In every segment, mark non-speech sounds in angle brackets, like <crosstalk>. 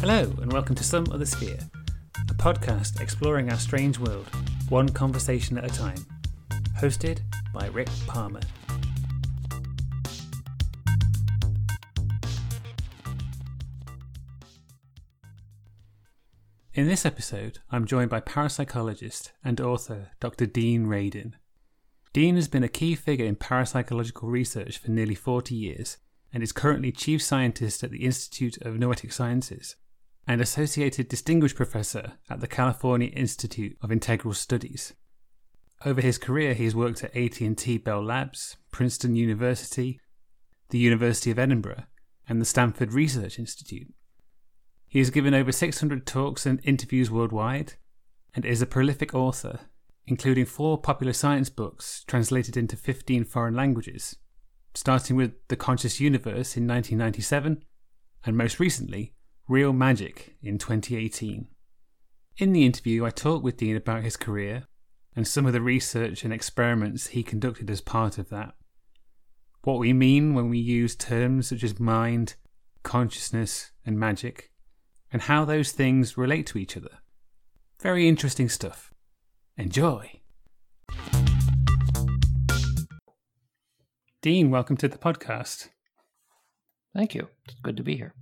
Hello, and welcome to Some Other Sphere, a podcast exploring our strange world, one conversation at a time. Hosted by Rick Palmer. In this episode, I'm joined by parapsychologist and author Dr. Dean Radin. Dean has been a key figure in parapsychological research for nearly 40 years and is currently chief scientist at the Institute of Noetic Sciences and associated distinguished professor at the California Institute of Integral Studies. Over his career, he has worked at AT&T Bell Labs, Princeton University, the University of Edinburgh, and the Stanford Research Institute. He has given over 600 talks and interviews worldwide and is a prolific author, including four popular science books translated into 15 foreign languages, starting with The Conscious Universe in 1997 and most recently, Real Magic in 2018. In the interview, I talked with Dean about his career and some of the research and experiments he conducted as part of that. What we mean when we use terms such as mind, consciousness, and magic, and how those things relate to each other. Very interesting stuff. Enjoy! Dean, welcome to the podcast. Thank you. It's good to be here.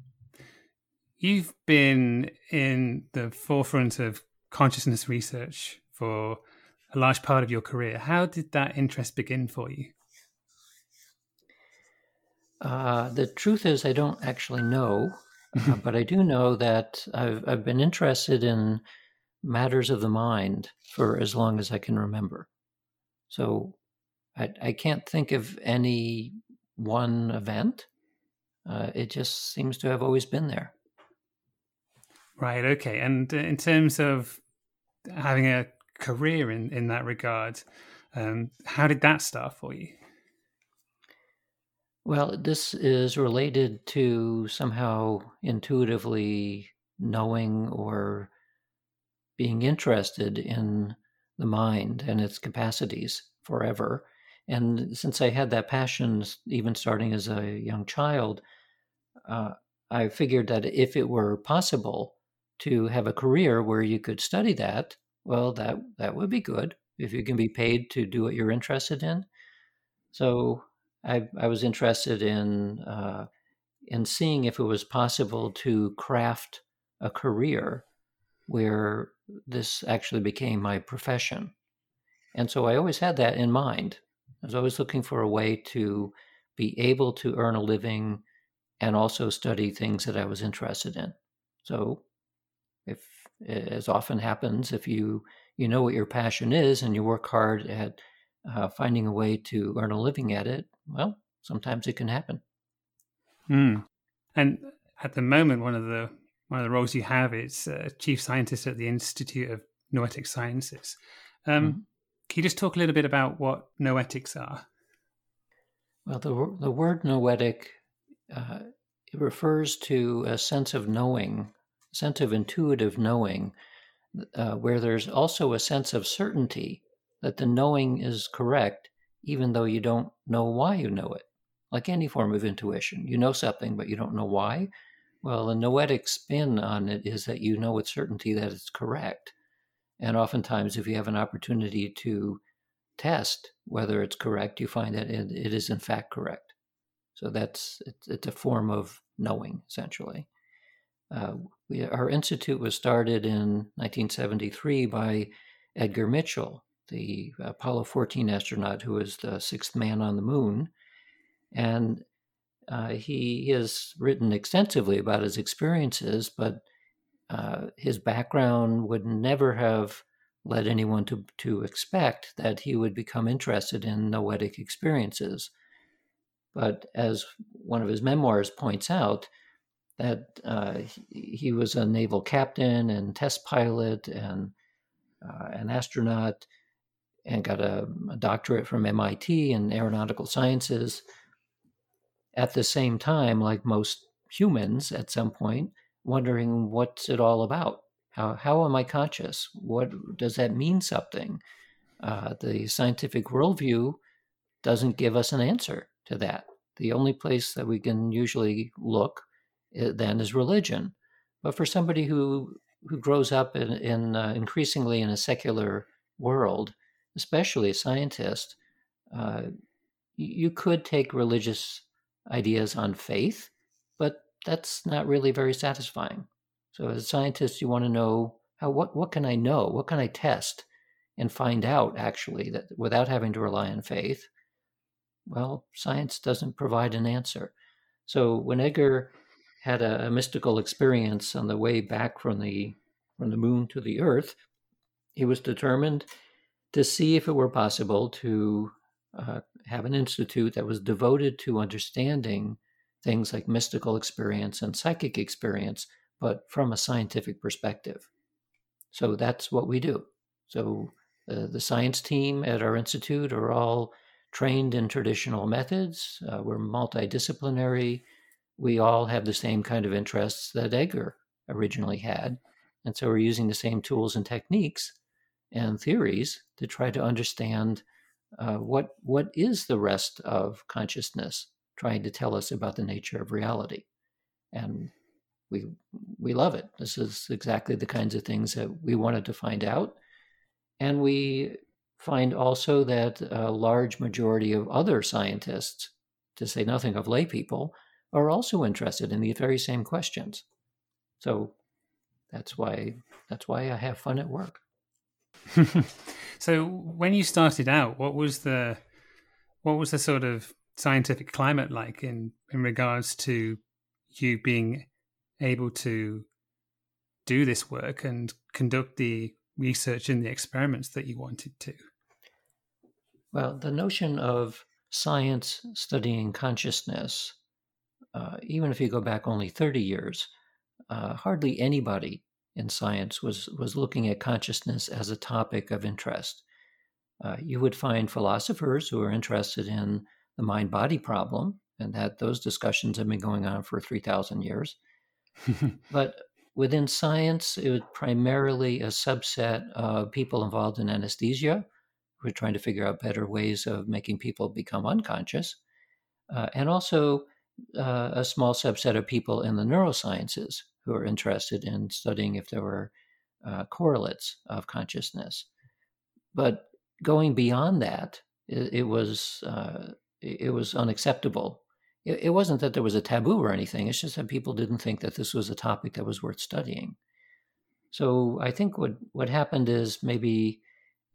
You've been in the forefront of consciousness research for a large part of your career. How did that interest begin for you? Uh, the truth is, I don't actually know, uh, <laughs> but I do know that I've, I've been interested in matters of the mind for as long as I can remember. So I, I can't think of any one event. Uh, it just seems to have always been there. Right. Okay. And uh, in terms of having a career in in that regard, um, how did that start for you? Well, this is related to somehow intuitively knowing or being interested in the mind and its capacities forever. And since I had that passion, even starting as a young child, uh, I figured that if it were possible to have a career where you could study that, well, that that would be good if you can be paid to do what you're interested in. So I, I was interested in uh, in seeing if it was possible to craft a career where this actually became my profession. And so I always had that in mind. I was always looking for a way to be able to earn a living and also study things that I was interested in. So if as often happens if you you know what your passion is and you work hard at uh, finding a way to earn a living at it well sometimes it can happen mm. and at the moment one of the one of the roles you have is uh, chief scientist at the institute of noetic sciences um, mm-hmm. can you just talk a little bit about what noetics are well the, the word noetic uh, it refers to a sense of knowing sense of intuitive knowing, uh, where there's also a sense of certainty that the knowing is correct, even though you don't know why you know it. Like any form of intuition, you know something, but you don't know why. Well, the noetic spin on it is that you know with certainty that it's correct. And oftentimes, if you have an opportunity to test whether it's correct, you find that it, it is in fact correct. So that's it's, it's a form of knowing, essentially. Uh, we, our institute was started in 1973 by Edgar Mitchell, the Apollo 14 astronaut who was the sixth man on the moon. And uh, he has written extensively about his experiences, but uh, his background would never have led anyone to, to expect that he would become interested in noetic experiences. But as one of his memoirs points out, that uh, he was a naval captain and test pilot and uh, an astronaut and got a, a, doctorate from MIT in aeronautical sciences. At the same time, like most humans, at some point, wondering what's it all about? How, how am I conscious? What does that mean something? Uh, the scientific worldview doesn't give us an answer to that. The only place that we can usually look then is religion. But for somebody who who grows up in, in uh, increasingly in a secular world, especially a scientist, uh, you could take religious ideas on faith, but that's not really very satisfying. So as a scientist, you want to know how what what can I know? What can I test and find out actually that without having to rely on faith? Well, science doesn't provide an answer. So when Edgar had a, a mystical experience on the way back from the from the moon to the earth, he was determined to see if it were possible to uh, have an institute that was devoted to understanding things like mystical experience and psychic experience, but from a scientific perspective. So that's what we do. So uh, the science team at our institute are all trained in traditional methods. Uh, we're multidisciplinary. We all have the same kind of interests that Edgar originally had. And so we're using the same tools and techniques and theories to try to understand uh, what what is the rest of consciousness trying to tell us about the nature of reality. And we we love it. This is exactly the kinds of things that we wanted to find out. And we find also that a large majority of other scientists to say nothing of lay people are also interested in the very same questions so that's why that's why i have fun at work <laughs> so when you started out, what was the what was the sort of scientific climate like in in regards to you being able to do this work and conduct the research and the experiments that you wanted to? Well, the notion of science studying consciousness, uh, even if you go back only 30 years, uh, hardly anybody in science was was looking at consciousness as a topic of interest. Uh, you would find philosophers who are interested in the mind body problem, and that those discussions have been going on for three thousand years. <laughs> but within science, it was primarily a subset of people involved in anesthesia who are trying to figure out better ways of making people become unconscious, uh, and also uh, a small subset of people in the neurosciences who are interested in studying if there were uh, correlates of consciousness. But going beyond that, it, it was uh, it was unacceptable. It, it wasn't that there was a taboo or anything. It's just that people didn't think that this was a topic that was worth studying. So I think what what happened is maybe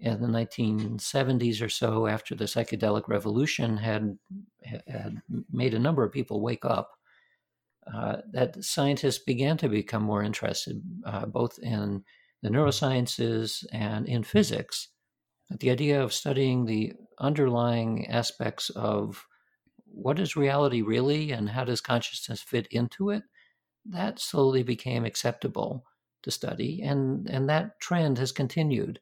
in the 1970s or so, after the psychedelic revolution had had made a number of people wake up uh, that scientists began to become more interested uh, both in the neurosciences and in physics. The idea of studying the underlying aspects of what is reality really and how does consciousness fit into it, that slowly became acceptable to study. And, and that trend has continued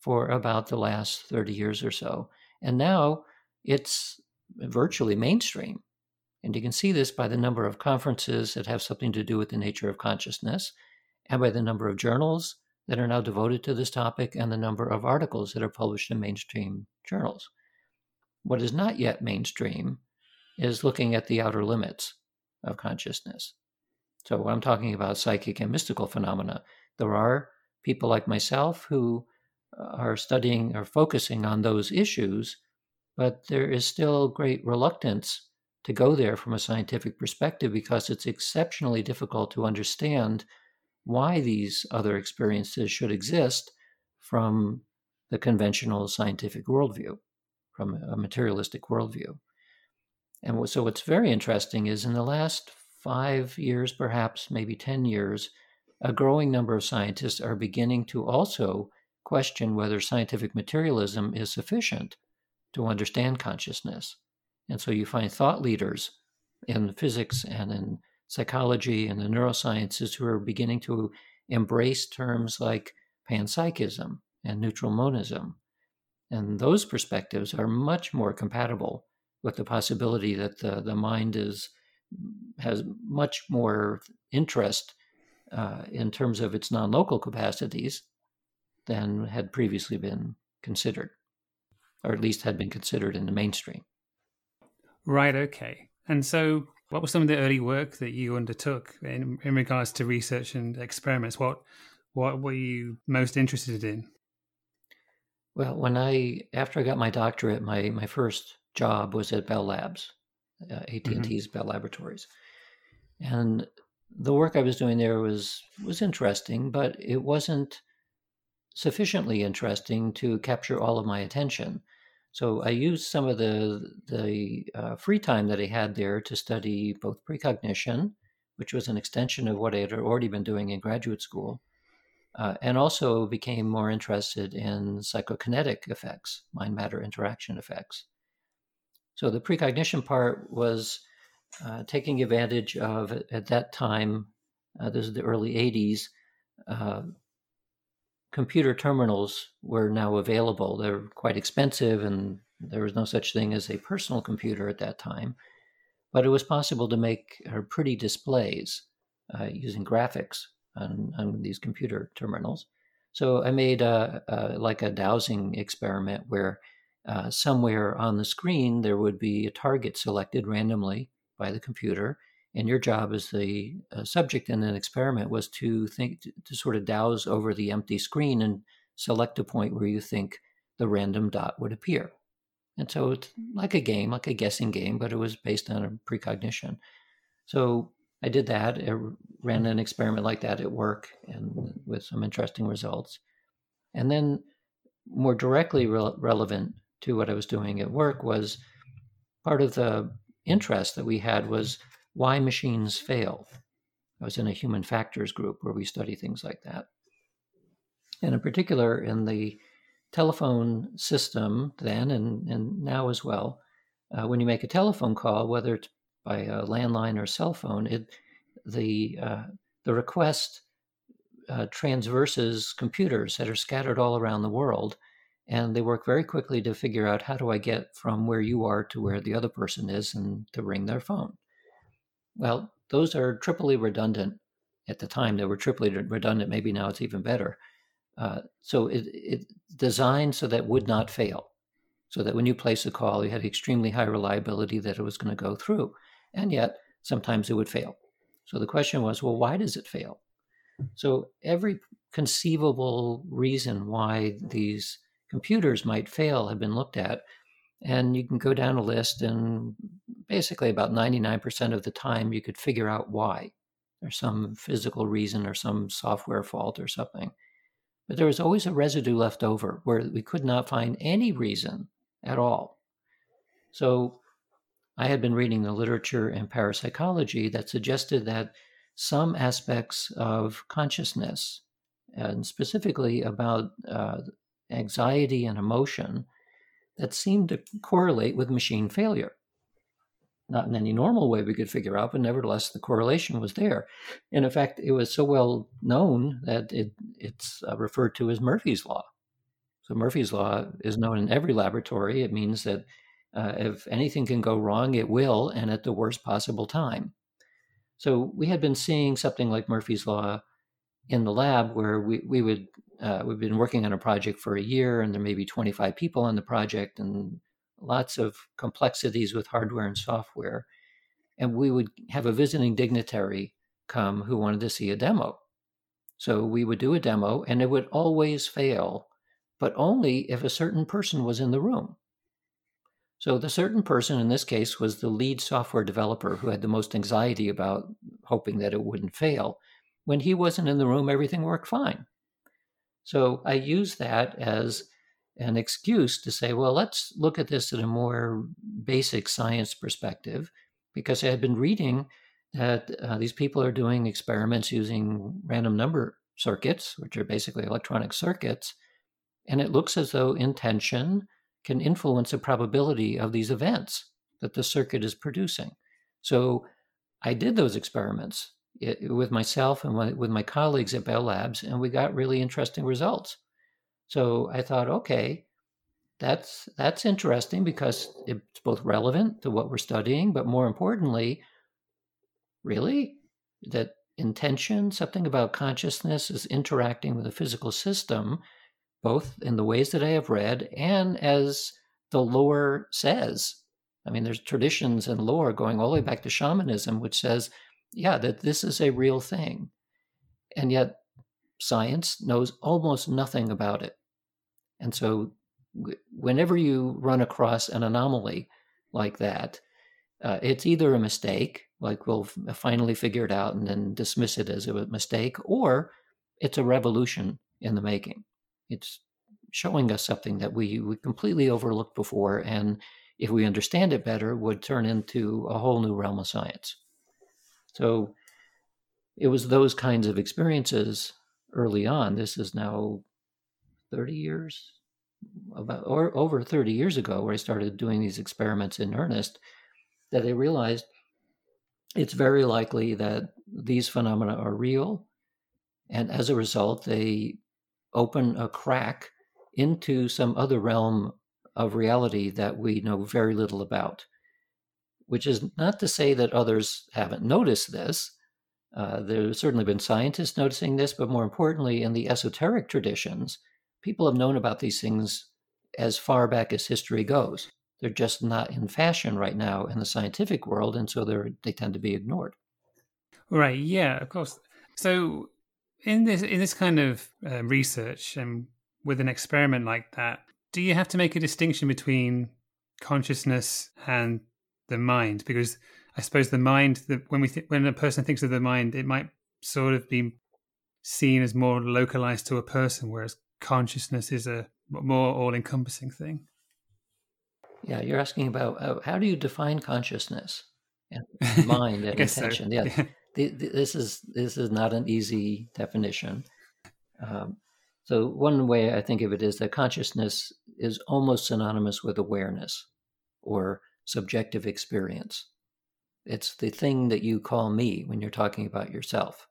for about the last 30 years or so. And now it's virtually mainstream. And you can see this by the number of conferences that have something to do with the nature of consciousness, and by the number of journals that are now devoted to this topic, and the number of articles that are published in mainstream journals. What is not yet mainstream is looking at the outer limits of consciousness. So, when I'm talking about psychic and mystical phenomena, there are people like myself who Uh, are studying or focusing on those issues, but there is still great reluctance to go there from a scientific perspective because it's exceptionally difficult to understand why these other experiences should exist from the conventional scientific worldview, from a materialistic worldview. And so, what's very interesting is in the last five years, perhaps maybe 10 years, a growing number of scientists are beginning to also question whether scientific materialism is sufficient to understand consciousness. And so you find thought leaders in physics and in psychology and the neurosciences who are beginning to embrace terms like panpsychism and neutral monism. And those perspectives are much more compatible with the possibility that the, the mind is has much more interest uh, in terms of its non-local capacities than had previously been considered, or at least had been considered in the mainstream. Right. Okay. And so What was some of the early work that you undertook in, in regards to research and experiments? What what were you most interested in? Well, when I after I got my doctorate, my my first job was at Bell Labs, uh, AT and T's mm-hmm. Bell Laboratories, and the work I was doing there was was interesting, but it wasn't sufficiently interesting to capture all of my attention. So I used some of the the uh, free time that I had there to study both precognition, which was an extension of what I had already been doing in graduate school, uh, and also became more interested in psychokinetic effects, mind matter interaction effects. So the precognition part was uh, taking advantage of, at that time, uh, this is the early 80s, uh, computer terminals were now available. They're quite expensive, and there was no such thing as a personal computer at that time. But it was possible to make uh, pretty displays uh, using graphics on, on, these computer terminals. So I made a, a like a dowsing experiment where uh, somewhere on the screen there would be a target selected randomly by the computer, and your job as the uh, subject in an experiment was to think to, to, sort of dowse over the empty screen and select a point where you think the random dot would appear. And so it's like a game like a guessing game but it was based on a precognition. So i did that I ran an experiment like that at work and with some interesting results. And then more directly re- relevant to what i was doing at work was part of the interest that we had was why machines fail. I was in a human factors group where we study things like that. And in particular, in the telephone system then and, and now as well, uh, when you make a telephone call, whether it's by a landline or cell phone, it the uh, the request uh, transverses computers that are scattered all around the world, and they work very quickly to figure out how do I get from where you are to where the other person is and to ring their phone. Well, those are triply redundant. At the time, they were triply redundant. Maybe now it's even better. Uh, so it, it designed so that would not fail, so that when you place a call, you had extremely high reliability that it was going to go through, and yet sometimes it would fail. So the question was, well, why does it fail? So every conceivable reason why these computers might fail have been looked at, and you can go down a list and basically about 99% of the time you could figure out why. There's some physical reason or some software fault or something. But there was always a residue left over where we could not find any reason at all. So I had been reading the literature in parapsychology that suggested that some aspects of consciousness, and specifically about uh, anxiety and emotion, that seemed to correlate with machine failure not in any normal way we could figure out, but nevertheless the correlation was there. And in fact, it was so well known that it, it's uh, referred to as Murphy's Law. So Murphy's Law is known in every laboratory. It means that uh, if anything can go wrong, it will, and at the worst possible time. So we had been seeing something like Murphy's Law in the lab where we, we would, uh, we've been working on a project for a year and there may be 25 people on the project and lots of complexities with hardware and software. And we would have a visiting dignitary come who wanted to see a demo. So we would do a demo and it would always fail, but only if a certain person was in the room. So the certain person in this case was the lead software developer who had the most anxiety about hoping that it wouldn't fail. When he wasn't in the room, everything worked fine. So I use that as an excuse to say, well, let's look at this at a more basic science perspective, because I had been reading that uh, these people are doing experiments using random number circuits, which are basically electronic circuits, and it looks as though intention can influence the probability of these events that the circuit is producing. So I did those experiments with myself and with my colleagues at Bell Labs, and we got really interesting results. So I thought, okay, that's that's interesting because it's both relevant to what we're studying, but more importantly, really that intention, something about consciousness is interacting with the physical system, both in the ways that I have read and as the lore says I mean, there's traditions and lore going all the way back to shamanism, which says, yeah, that this is a real thing. And yet, science knows almost nothing about it. And so, whenever you run across an anomaly like that, uh, it's either a mistake, like we'll finally figure it out and then dismiss it as a mistake, or it's a revolution in the making. It's showing us something that we, we completely overlooked before, and if we understand it better, would turn into a whole new realm of science. So it was those kinds of experiences early on. This is now 30 years, about or over 30 years ago, where I started doing these experiments in earnest, that I realized it's very likely that these phenomena are real. And as a result, they open a crack into some other realm of reality that we know very little about. Which is not to say that others haven't noticed this. Uh, there's certainly been scientists noticing this, but more importantly, in the esoteric traditions, people have known about these things as far back as history goes. They're just not in fashion right now in the scientific world, and so they they tend to be ignored. Right. Yeah. Of course. So in this in this kind of uh, research and with an experiment like that, do you have to make a distinction between consciousness and the mind? Because I suppose the mind, the, when we th- when a person thinks of the mind, it might sort of be seen as more localized to a person, whereas consciousness is a more all-encompassing thing. Yeah, you're asking about uh, how do you define consciousness and <laughs> mind and intention? So. Yeah, the, the, this is this is not an easy definition. Um, so one way I think of it is that consciousness is almost synonymous with awareness or subjective experience. It's the thing that you call me when you're talking about yourself.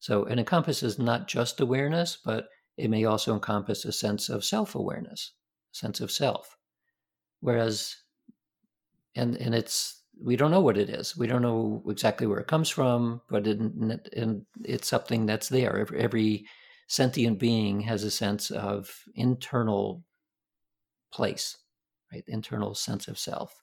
So it encompasses not just awareness, but it may also encompass a sense of self-awareness, a sense of self. Whereas, and and it's we don't know what it is. We don't know exactly where it comes from, but and it's something that's there. Every, every sentient being has a sense of internal place, right? Internal sense of self,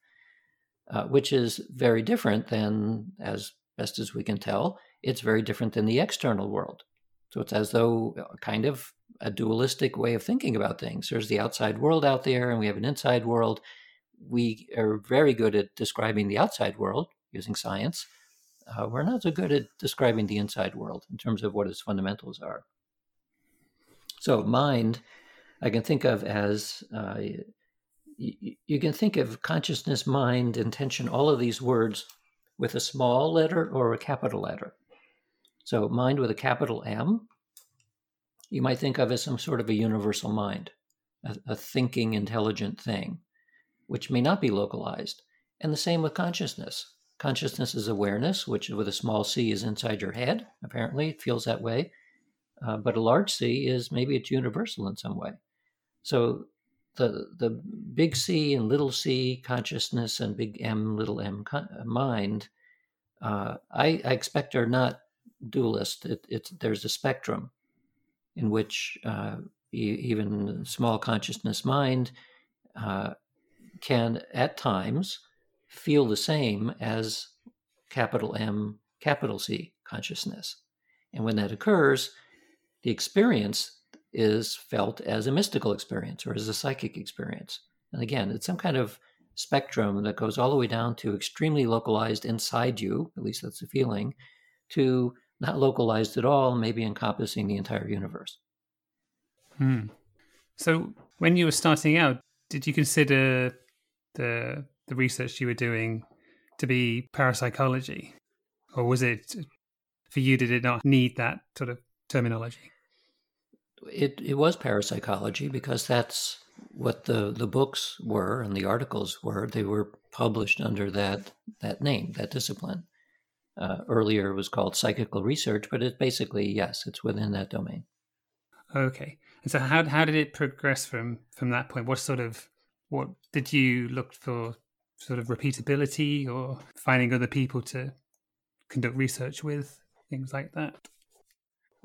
uh, which is very different than, as best as we can tell, it's very different than the external world. So it's as though uh, kind of a dualistic way of thinking about things. There's the outside world out there, and we have an inside world. We are very good at describing the outside world using science. Uh, we're not so good at describing the inside world in terms of what its fundamentals are. So, mind, I can think of as uh, you, can think of consciousness, mind, intention, all of these words with a small letter or a capital letter. So, mind with a capital M you might think of as some sort of a universal mind, a, a thinking, intelligent thing, which may not be localized. And the same with consciousness. Consciousness is awareness, which with a small c is inside your head. Apparently, it feels that way. Uh, but a large c is maybe it's universal in some way. So the the big C and little c consciousness and big M little m con- mind, uh, I, I, expect are not dualist. It, it's there's a spectrum, in which uh, even small consciousness mind uh, can at times feel the same as capital M, capital C consciousness. And when that occurs, the experience is felt as a mystical experience or as a psychic experience. And again, it's some kind of spectrum that goes all the way down to extremely localized inside you, at least that's the feeling, to not localized at all, maybe encompassing the entire universe. Hmm. So, when you were starting out, did you consider the the research you were doing to be parapsychology, or was it for you? Did it not need that sort of terminology? It it was parapsychology because that's what the the books were and the articles were. They were published under that that name, that discipline. Uh, earlier it was called psychical research, but it's basically, yes, it's within that domain. Okay. And so how, how did it progress from, from that point? What sort of, what did you look for sort of repeatability or finding other people to conduct research with, things like that?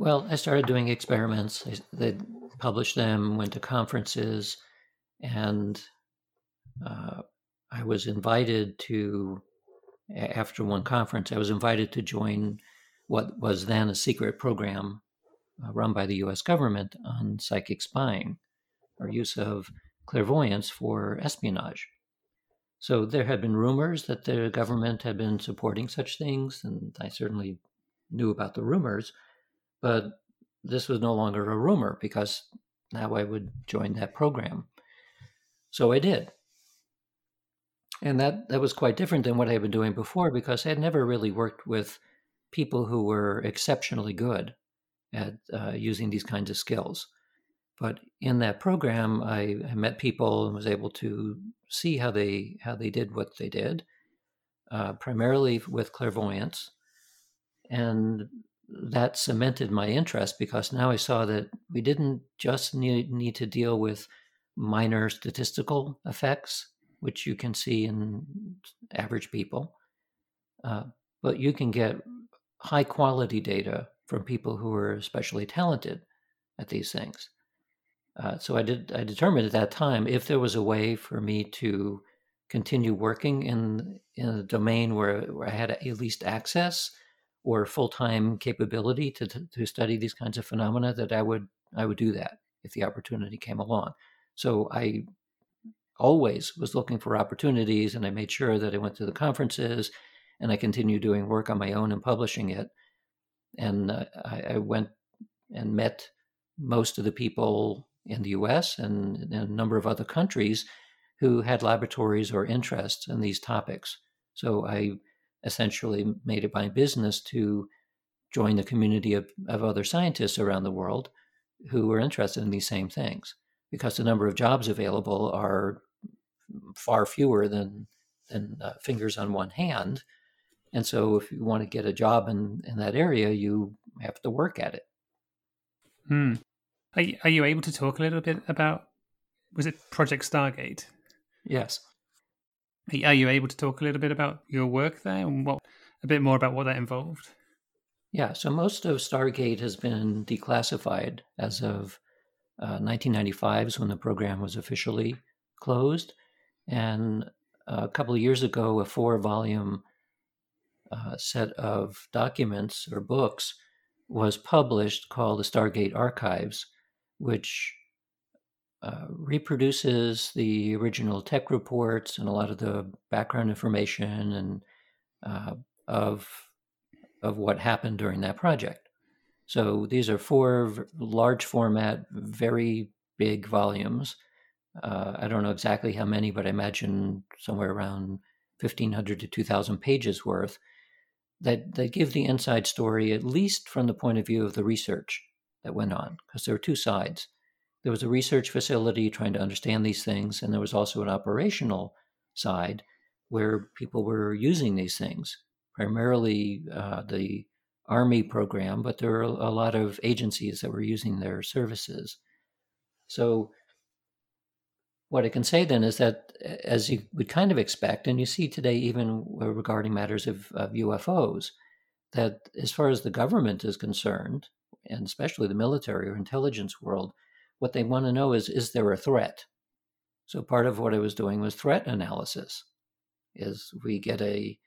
Well, I started doing experiments. They published them, went to conferences, and uh, I was invited to, after one conference, I was invited to join what was then a secret program uh, run by the US government on psychic spying or use of clairvoyance for espionage. So there had been rumors that the government had been supporting such things, and I certainly knew about the rumors, but this was no longer a rumor because now I would join that program. So I did. And that, that was quite different than what I had been doing before because I had never really worked with people who were exceptionally good at uh, using these kinds of skills. But in that program, I, I, met people and was able to see how they how they did what they did, uh, primarily with clairvoyance, and that cemented my interest because now I saw that we didn't just need, need to deal with minor statistical effects, which you can see in average people, uh, but you can get high quality data from people who are especially talented at these things. Uh, so I did. I determined at that time if there was a way for me to continue working in in a domain where, where I had at least access or full time capability to, to, to study these kinds of phenomena, that I would I would do that if the opportunity came along. So I always was looking for opportunities, and I made sure that I went to the conferences, and I continued doing work on my own and publishing it and uh, I, I, went and met most of the people in the U.S. and in a number of other countries who had laboratories or interests in these topics. So I essentially made it my business to join the community of, of other scientists around the world who were interested in these same things because the number of jobs available are far fewer than than uh, fingers on one hand and so if you want to get a job in, in that area, you have to work at it. Hmm. Are, you, are you able to talk a little bit about, was it Project Stargate? Yes. Are you able to talk a little bit about your work there and what, a bit more about what that involved? Yeah, so most of Stargate has been declassified as of uh, 1995 is when the program was officially closed. And a couple of years ago, a four volume uh, set of documents or books was published called the Stargate Archives, which uh, reproduces the original tech reports and a lot of the background information and uh, of of what happened during that project. So these are four large format, very big volumes. Uh, I don't know exactly how many, but I imagine somewhere around 1,500 to 2,000 pages worth that, that give the inside story, at least from the point of view of the research that went on, because there are two sides. There was a research facility trying to understand these things, and there was also an operational side where people were using these things, primarily uh, the Army program, but there were a lot of agencies that were using their services. So what I can say then is that, as you would kind of expect, and you see today even regarding matters of, of UFOs, that as far as the government is concerned, and especially the military or intelligence world, what they want to know is is there a threat? So part of what I was doing was threat analysis. Is we get a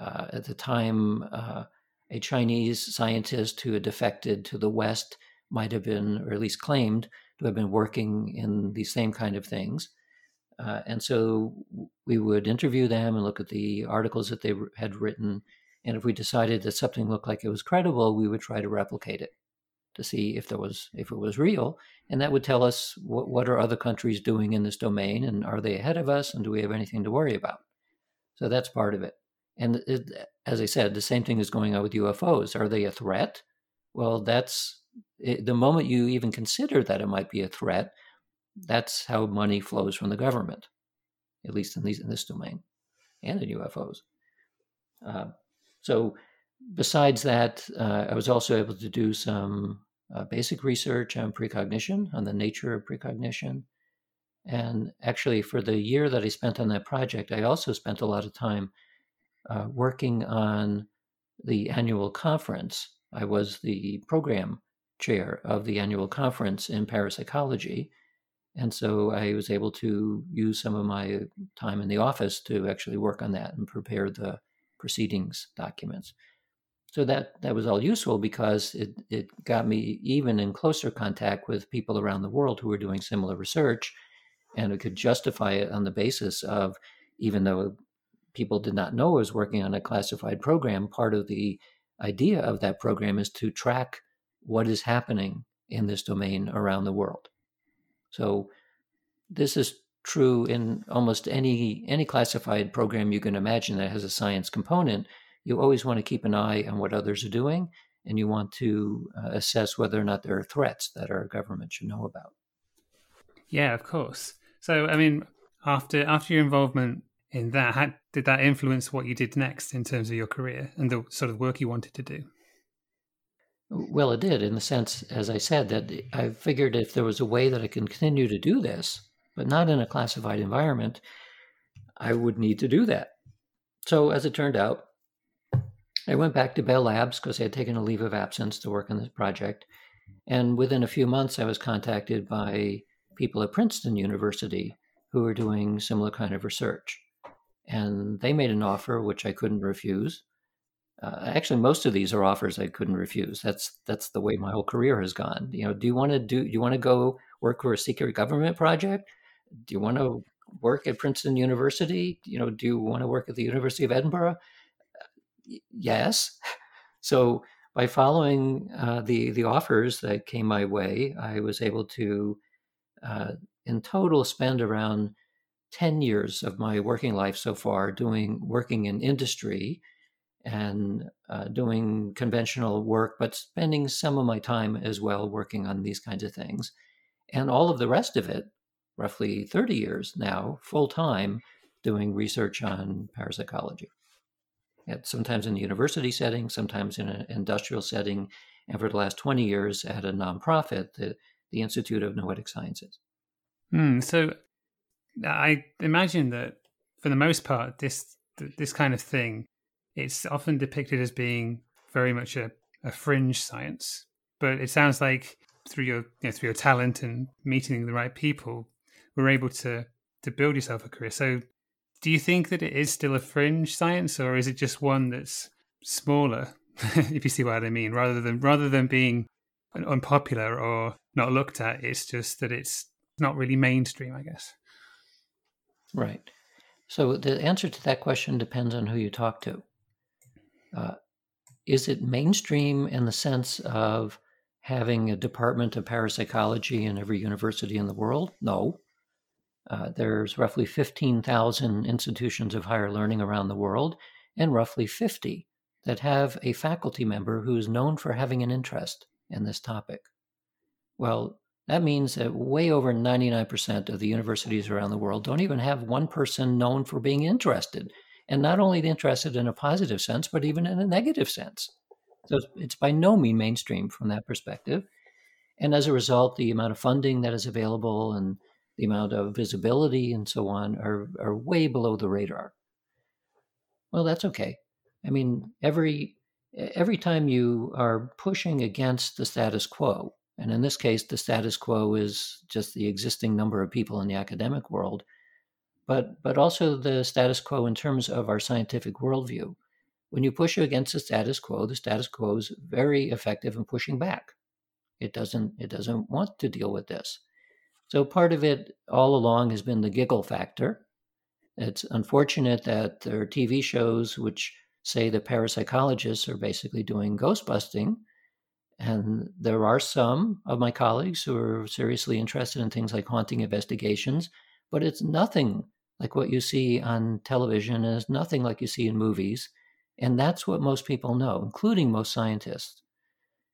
uh, at the time uh, a Chinese scientist who had defected to the West might have been, or at least claimed, to have been working in these same kind of things. Uh, and so we would interview them and look at the articles that they had written. And if we decided that something looked like it was credible, we would try to replicate it to see if there was if it was real. And that would tell us what, what are other countries doing in this domain, and are they ahead of us, and do we have anything to worry about? So that's part of it. And it, as I said, the same thing is going on with UFOs. Are they a threat? Well, that's it, the moment you even consider that it might be a threat, that's how money flows from the government, at least in, these, in this domain and in UFOs. Uh, so, besides that, uh, I was also able to do some uh, basic research on precognition, on the nature of precognition. And actually, for the year that I spent on that project, I also spent a lot of time uh, working on the annual conference. I was the program chair of the annual conference in parapsychology. And so I was able to use some of my time in the office to actually work on that and prepare the proceedings documents. So that, that was all useful because it, it got me even in closer contact with people around the world who were doing similar research. And it could justify it on the basis of, even though people did not know I was working on a classified program, part of the idea of that program is to track what is happening in this domain around the world. So this is true in almost any any classified program you can imagine that has a science component. You always want to keep an eye on what others are doing, and you want to uh, assess whether or not there are threats that our government should know about. Yeah, of course. So, I mean, after after your involvement in that, how, did that influence what you did next in terms of your career and the sort of work you wanted to do? Well, it did in the sense, as I said, that I figured if there was a way that I can continue to do this, but not in a classified environment, I would need to do that. So, as it turned out, I went back to Bell Labs because I had taken a leave of absence to work on this project. And within a few months, I was contacted by people at Princeton University who were doing similar kind of research. And they made an offer which I couldn't refuse uh, actually most of these are offers I couldn't refuse. That's that's the way my whole career has gone. You know, do you want to do? Do you want to go work for a secret government project? Do you want to work at Princeton University? You know, do you want to work at the University of Edinburgh? Yes. So by following uh, the the offers that came my way, I was able to, uh, in total, spend around ten years of my working life so far doing working in industry and uh, doing conventional work, but spending some of my time as well working on these kinds of things. And all of the rest of it, roughly 30 years now, full time, doing research on parapsychology. Sometimes in the university setting, sometimes in an industrial setting, and for the last 20 years at a nonprofit, the, the Institute of Noetic Sciences. Mm, so I imagine that for the most part, this this kind of thing it's often depicted as being very much a, a fringe science. But it sounds like through your you know, through your talent and meeting the right people, we're able to to build yourself a career. So, do you think that it is still a fringe science, or is it just one that's smaller, <laughs> if you see what I mean, rather than rather than being unpopular or not looked at? It's just that it's not really mainstream, I guess. Right. So the answer to that question depends on who you talk to. Uh, is it mainstream in the sense of having a department of parapsychology in every university in the world? No. Uh, there's roughly 15,000 institutions of higher learning around the world, and roughly 50 that have a faculty member who is known for having an interest in this topic. Well, that means that way over 99% of the universities around the world don't even have one person known for being interested and not only interested in a positive sense, but even in a negative sense. So it's by no means mainstream from that perspective. And as a result, the amount of funding that is available and the amount of visibility and so on are, are way below the radar. Well, that's okay. I mean, every every time you are pushing against the status quo, and in this case, the status quo is just the existing number of people in the academic world, but but also the status quo in terms of our scientific worldview. When you push against the status quo, the status quo is very effective in pushing back. It doesn't it doesn't want to deal with this. So part of it all along has been the giggle factor. It's unfortunate that there are TV shows which say that parapsychologists are basically doing ghost busting. And there are some of my colleagues who are seriously interested in things like haunting investigations, but it's nothing like what you see on television is nothing like you see in movies. And that's what most people know, including most scientists.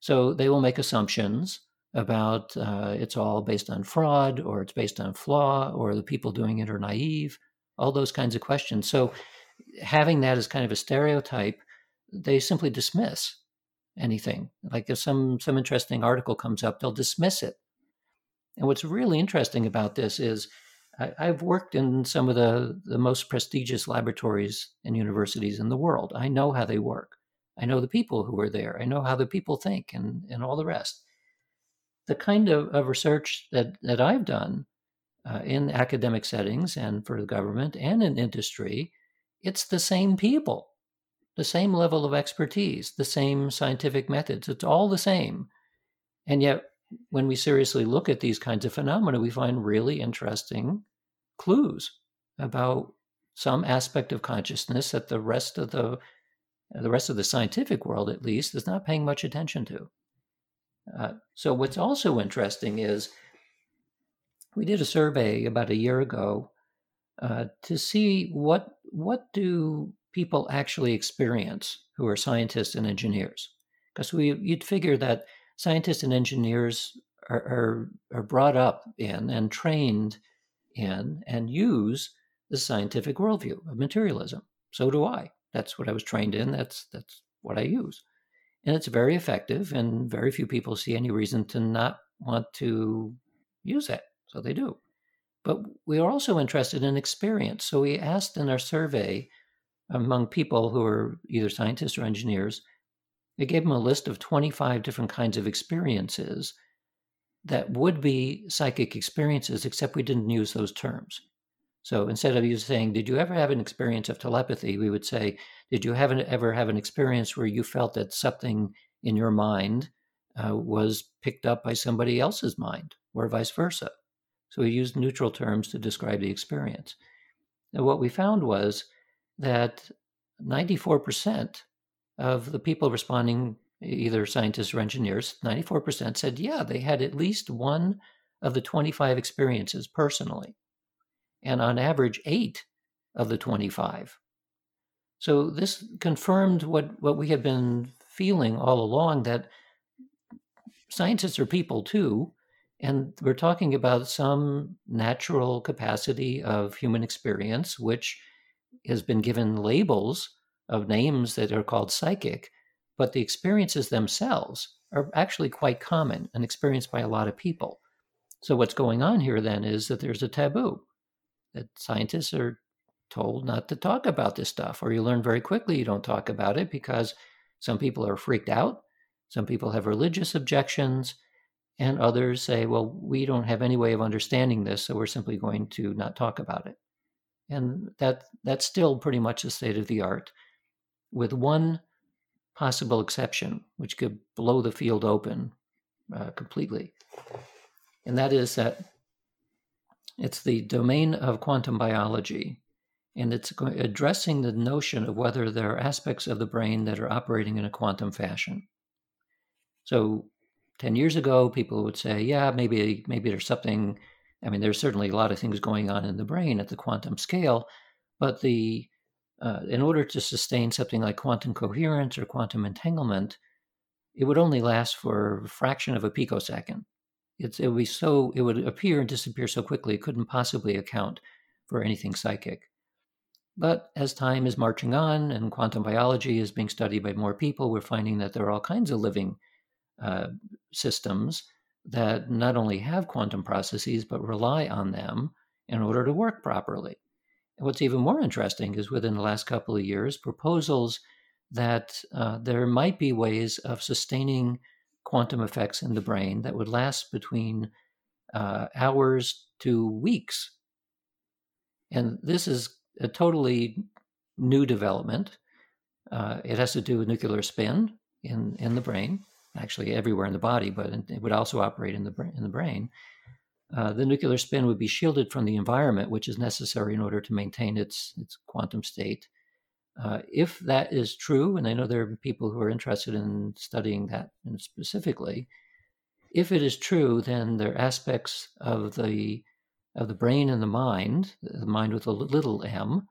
So they will make assumptions about uh, it's all based on fraud or it's based on flaw or the people doing it are naive, all those kinds of questions. So having that as kind of a stereotype, they simply dismiss anything. Like if some some interesting article comes up, they'll dismiss it. And what's really interesting about this is I, have worked in some of the, the most prestigious laboratories and universities in the world. I know how they work. I know the people who are there. I know how the people think and, and all the rest. The kind of, of research that, that I've done uh, in academic settings and for the government and in industry, it's the same people, the same level of expertise, the same scientific methods. It's all the same. And yet, when we seriously look at these kinds of phenomena, we find really interesting clues about some aspect of consciousness that the rest of the the rest of the scientific world, at least, is not paying much attention to. Uh, so, what's also interesting is we did a survey about a year ago uh, to see what what do people actually experience who are scientists and engineers, because we you'd figure that scientists and engineers are, are, are brought up in and trained in and use the scientific worldview of materialism. So do I. That's what I was trained in. That's that's what I use. And it's very effective and very few people see any reason to not want to use it. So they do. But we are also interested in experience. So we asked in our survey among people who are either scientists or engineers, they gave them a list of 25 different kinds of experiences that would be psychic experiences, except we didn't use those terms. So instead of you saying, Did you ever have an experience of telepathy? we would say, Did you have an, ever have an experience where you felt that something in your mind uh, was picked up by somebody else's mind, or vice versa? So we used neutral terms to describe the experience. And what we found was that 94% of the people responding, either scientists or engineers, 94% said, yeah, they had at least one of the 25 experiences personally and on average, eight of the 25. So this confirmed what, what we had been feeling all along that scientists are people too, and we're talking about some natural capacity of human experience, which has been given labels of names that are called psychic, but the experiences themselves are actually quite common and experienced by a lot of people. So, what's going on here then is that there's a taboo that scientists are told not to talk about this stuff, or you learn very quickly you don't talk about it because some people are freaked out, some people have religious objections, and others say, well, we don't have any way of understanding this, so we're simply going to not talk about it. And that that's still pretty much the state of the art, with one possible exception, which could blow the field open uh, completely. And that is that it's the domain of quantum biology, and it's addressing the notion of whether there are aspects of the brain that are operating in a quantum fashion. So, 10 years ago, people would say, yeah, maybe, maybe there's something. I mean, there's certainly a lot of things going on in the brain at the quantum scale, but the uh, in order to sustain something like quantum coherence or quantum entanglement, it would only last for a fraction of a picosecond. It's, it would be so it would appear and disappear so quickly it couldn't possibly account for anything psychic. But as time is marching on and quantum biology is being studied by more people, we're finding that there are all kinds of living uh, systems that not only have quantum processes but rely on them in order to work properly. And what's even more interesting is within the last couple of years, proposals that uh, there might be ways of sustaining quantum effects in the brain that would last between uh, hours to weeks. And this is a totally new development. Uh, it has to do with nuclear spin in, in the brain, actually everywhere in the body, but it would also operate in the, in the brain. Uh, the nuclear spin would be shielded from the environment, which is necessary in order to maintain its, its quantum state. Uh, if that is true, and I know there are people who are interested in studying that specifically, if it is true, then there are aspects of the of the brain and the mind, the mind with a little m,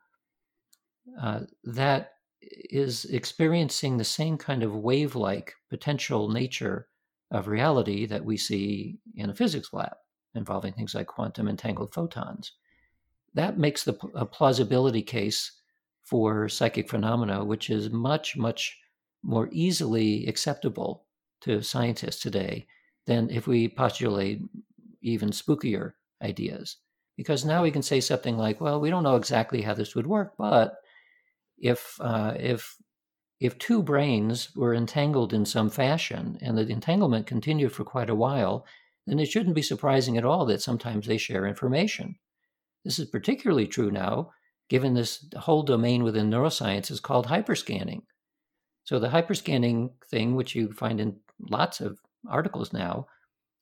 uh, that is experiencing the same kind of wave-like potential nature of reality that we see in a physics lab involving things like quantum entangled photons. That makes the a plausibility case for psychic phenomena, which is much, much more easily acceptable to scientists today than if we postulate even spookier ideas. Because now we can say something like, well, we don't know exactly how this would work, but if, uh, if, if two brains were entangled in some fashion and the entanglement continued for quite a while, then it shouldn't be surprising at all that sometimes they share information. This is particularly true now, given this whole domain within neuroscience is called hyperscanning. So the hyperscanning thing, which you find in lots of articles now,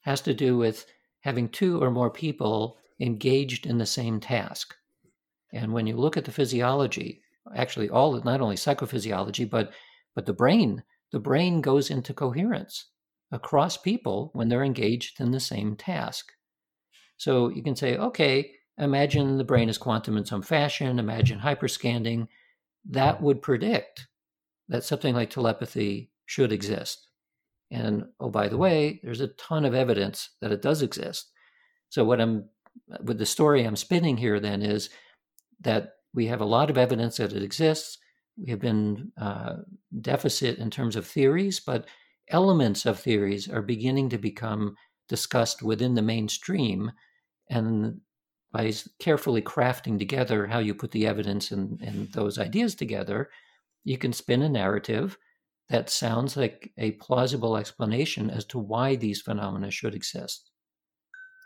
has to do with having two or more people engaged in the same task. And when you look at the physiology, actually all not only psychophysiology, but but the brain, the brain goes into coherence across people when they're engaged in the same task. So you can say, okay, imagine the brain is quantum in some fashion, imagine hyperscanning. That would predict that something like telepathy should exist. And oh, by the way, there's a ton of evidence that it does exist. So, what I'm with the story I'm spinning here then is that we have a lot of evidence that it exists. We have been uh, deficit in terms of theories, but elements of theories are beginning to become discussed within the mainstream. And by carefully crafting together how you put the evidence and, and those ideas together, you can spin a narrative that sounds like a plausible explanation as to why these phenomena should exist.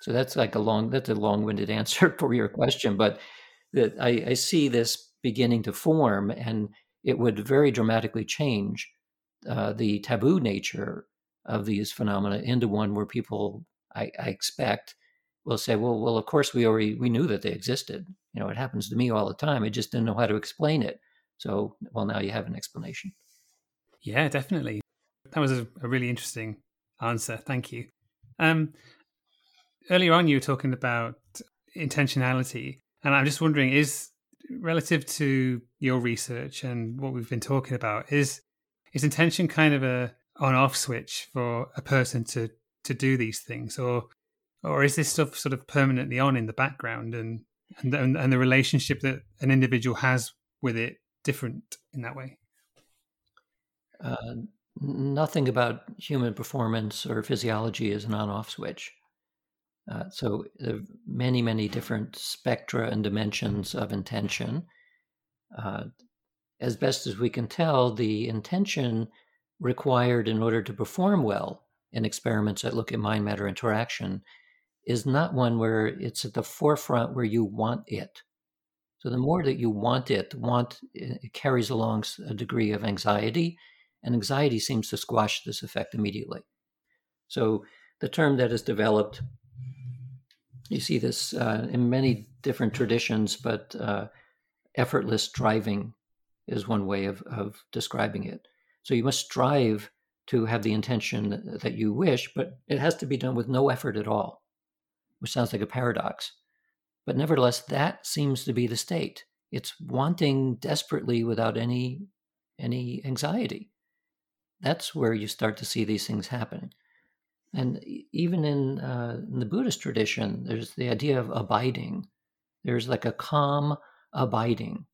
So that's like a long that's a long-winded <laughs> answer for your question, but that I, I see this beginning to form, and it would very dramatically change uh, the taboo nature of these phenomena into one where people, I, I expect, will say, "Well, well, of course we already we knew that they existed. You know, it happens to me all the time. I just didn't know how to explain it. So, well, now you have an explanation." Yeah, definitely. That was a, a really interesting answer. Thank you. Um, earlier on, you were talking about intentionality, and I'm just wondering, is relative to your research and what we've been talking about, is is intention kind of a on-off switch for a person to to do these things, or or is this stuff sort of permanently on in the background, and and and the relationship that an individual has with it different in that way? Uh, nothing about human performance or physiology is an on off switch. Uh, so, there are many, many different spectra and dimensions of intention. Uh, as best as we can tell, the intention required in order to perform well in experiments that look at mind matter interaction is not one where it's at the forefront where you want it. So, the more that you want it, want it carries along a degree of anxiety and anxiety seems to squash this effect immediately. So the term that is developed, you see this uh, in many different traditions, but uh, effortless striving is one way of, of describing it. So you must strive to have the intention that you wish, but it has to be done with no effort at all, which sounds like a paradox. But nevertheless, that seems to be the state. It's wanting desperately without any any anxiety that's where you start to see these things happening. And even in, uh, in the Buddhist tradition, there's the idea of abiding. There's like a calm abiding,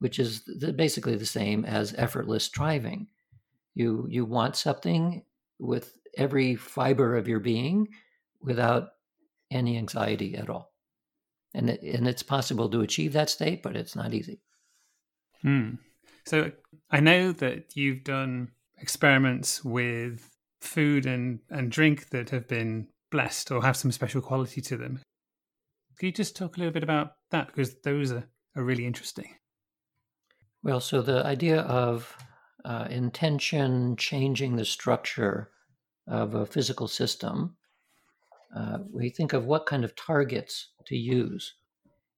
which is basically the same as effortless striving. You you want something with every fiber of your being without any anxiety at all. And it, and it's possible to achieve that state, but it's not easy. Hmm. So I know that you've done experiments with food and, and drink that have been blessed or have some special quality to them. Can you just talk a little bit about that? Because those are, are really interesting. Well, so the idea of uh, intention changing the structure of a physical system, uh, we think of what kind of targets to use.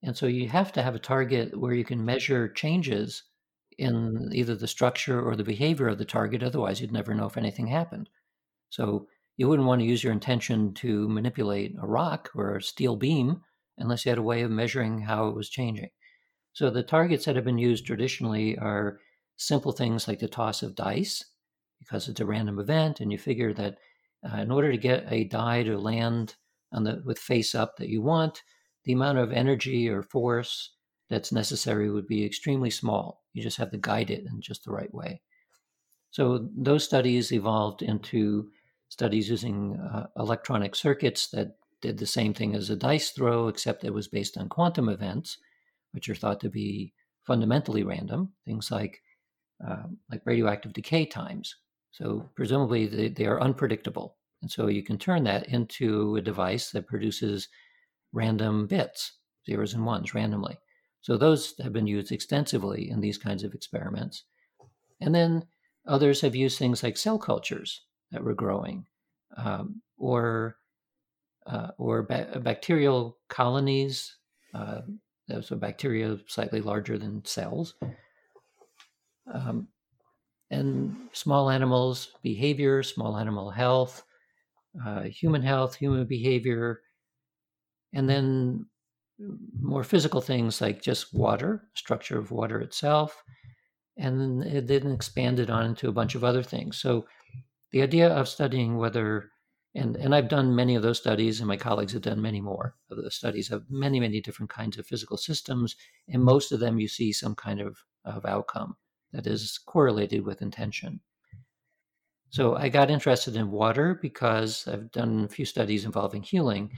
And so you have to have a target where you can measure changes in either the structure or the behavior of the target. Otherwise, you'd never know if anything happened. So you wouldn't want to use your intention to manipulate a rock or a steel beam unless you had a way of measuring how it was changing. So the targets that have been used traditionally are simple things like the toss of dice, because it's a random event, and you figure that uh, in order to get a die to land on the with face up that you want, the amount of energy or force that's necessary would be extremely small. You just have to guide it in just the right way. So those studies evolved into studies using uh, electronic circuits that did the same thing as a dice throw, except it was based on quantum events, which are thought to be fundamentally random. Things like uh, like radioactive decay times. So presumably they, they are unpredictable And so you can turn that into a device that produces random bits, zeros and ones randomly. So those have been used extensively in these kinds of experiments. And then others have used things like cell cultures that were growing, um, or uh, or ba- bacterial colonies. Uh, so bacteria slightly larger than cells, um, and small animals behavior, small animal health, uh, human health, human behavior, and then more physical things like just water, structure of water itself, and then it then expanded on into a bunch of other things. So the idea of studying whether and and I've done many of those studies, and my colleagues have done many more of those studies of many many different kinds of physical systems, and most of them you see some kind of of outcome that is correlated with intention. So I got interested in water because I've done a few studies involving healing,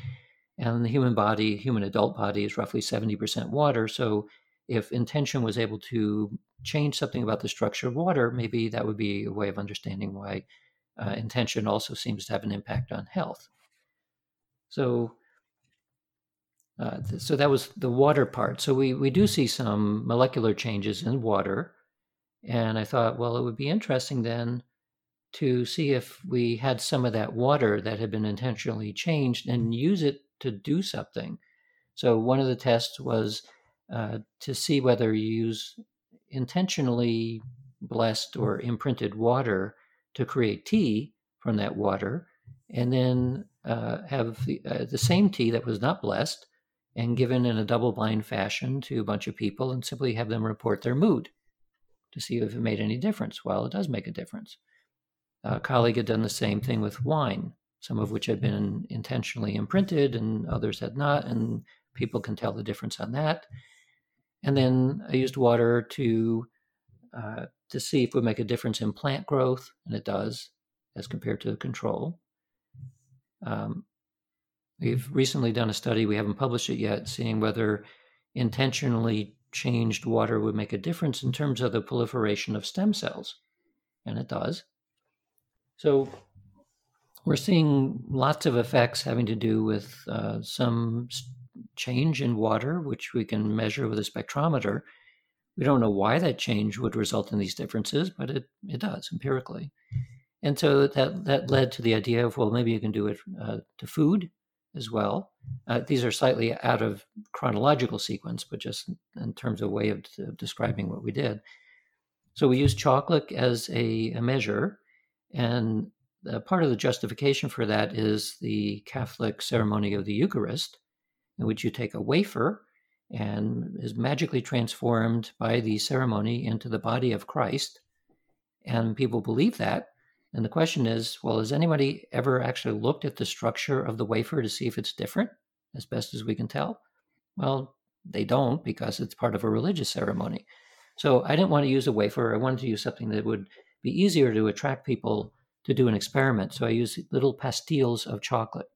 and the human body, human adult body, is roughly seventy percent water. So if intention was able to change something about the structure of water, maybe that would be a way of understanding why uh, intention also seems to have an impact on health. So, uh, th- so that was the water part. So we we do see some molecular changes in water, and I thought, well, it would be interesting then to see if we had some of that water that had been intentionally changed and use it to do something. So one of the tests was uh, to see whether you use intentionally blessed or imprinted water to create tea from that water, and then uh, have the, uh, the same tea that was not blessed and given in a double blind fashion to a bunch of people and simply have them report their mood to see if it made any difference. Well, it does make a difference. A colleague had done the same thing with wine, some of which had been intentionally imprinted and others had not, and people can tell the difference on that. And then I used water to uh, to see if it would make a difference in plant growth, and it does, as compared to the control. Um, we've recently done a study, we haven't published it yet, seeing whether intentionally changed water would make a difference in terms of the proliferation of stem cells, and it does. So we're seeing lots of effects having to do with uh, some change in water, which we can measure with a spectrometer, we don't know why that change would result in these differences, but it, it does empirically. And so that, that led to the idea of, well, maybe you can do it uh, to food as well. Uh, these are slightly out of chronological sequence, but just in terms of way of, of describing what we did. So we used chocolate as a, a measure, and part of the justification for that is the Catholic ceremony of the Eucharist, in which you take a wafer and is magically transformed by the ceremony into the body of Christ. And people believe that. And the question is well, has anybody ever actually looked at the structure of the wafer to see if it's different, as best as we can tell? Well, they don't because it's part of a religious ceremony. So I didn't want to use a wafer. I wanted to use something that would be easier to attract people to do an experiment. So I used little pastilles of chocolate,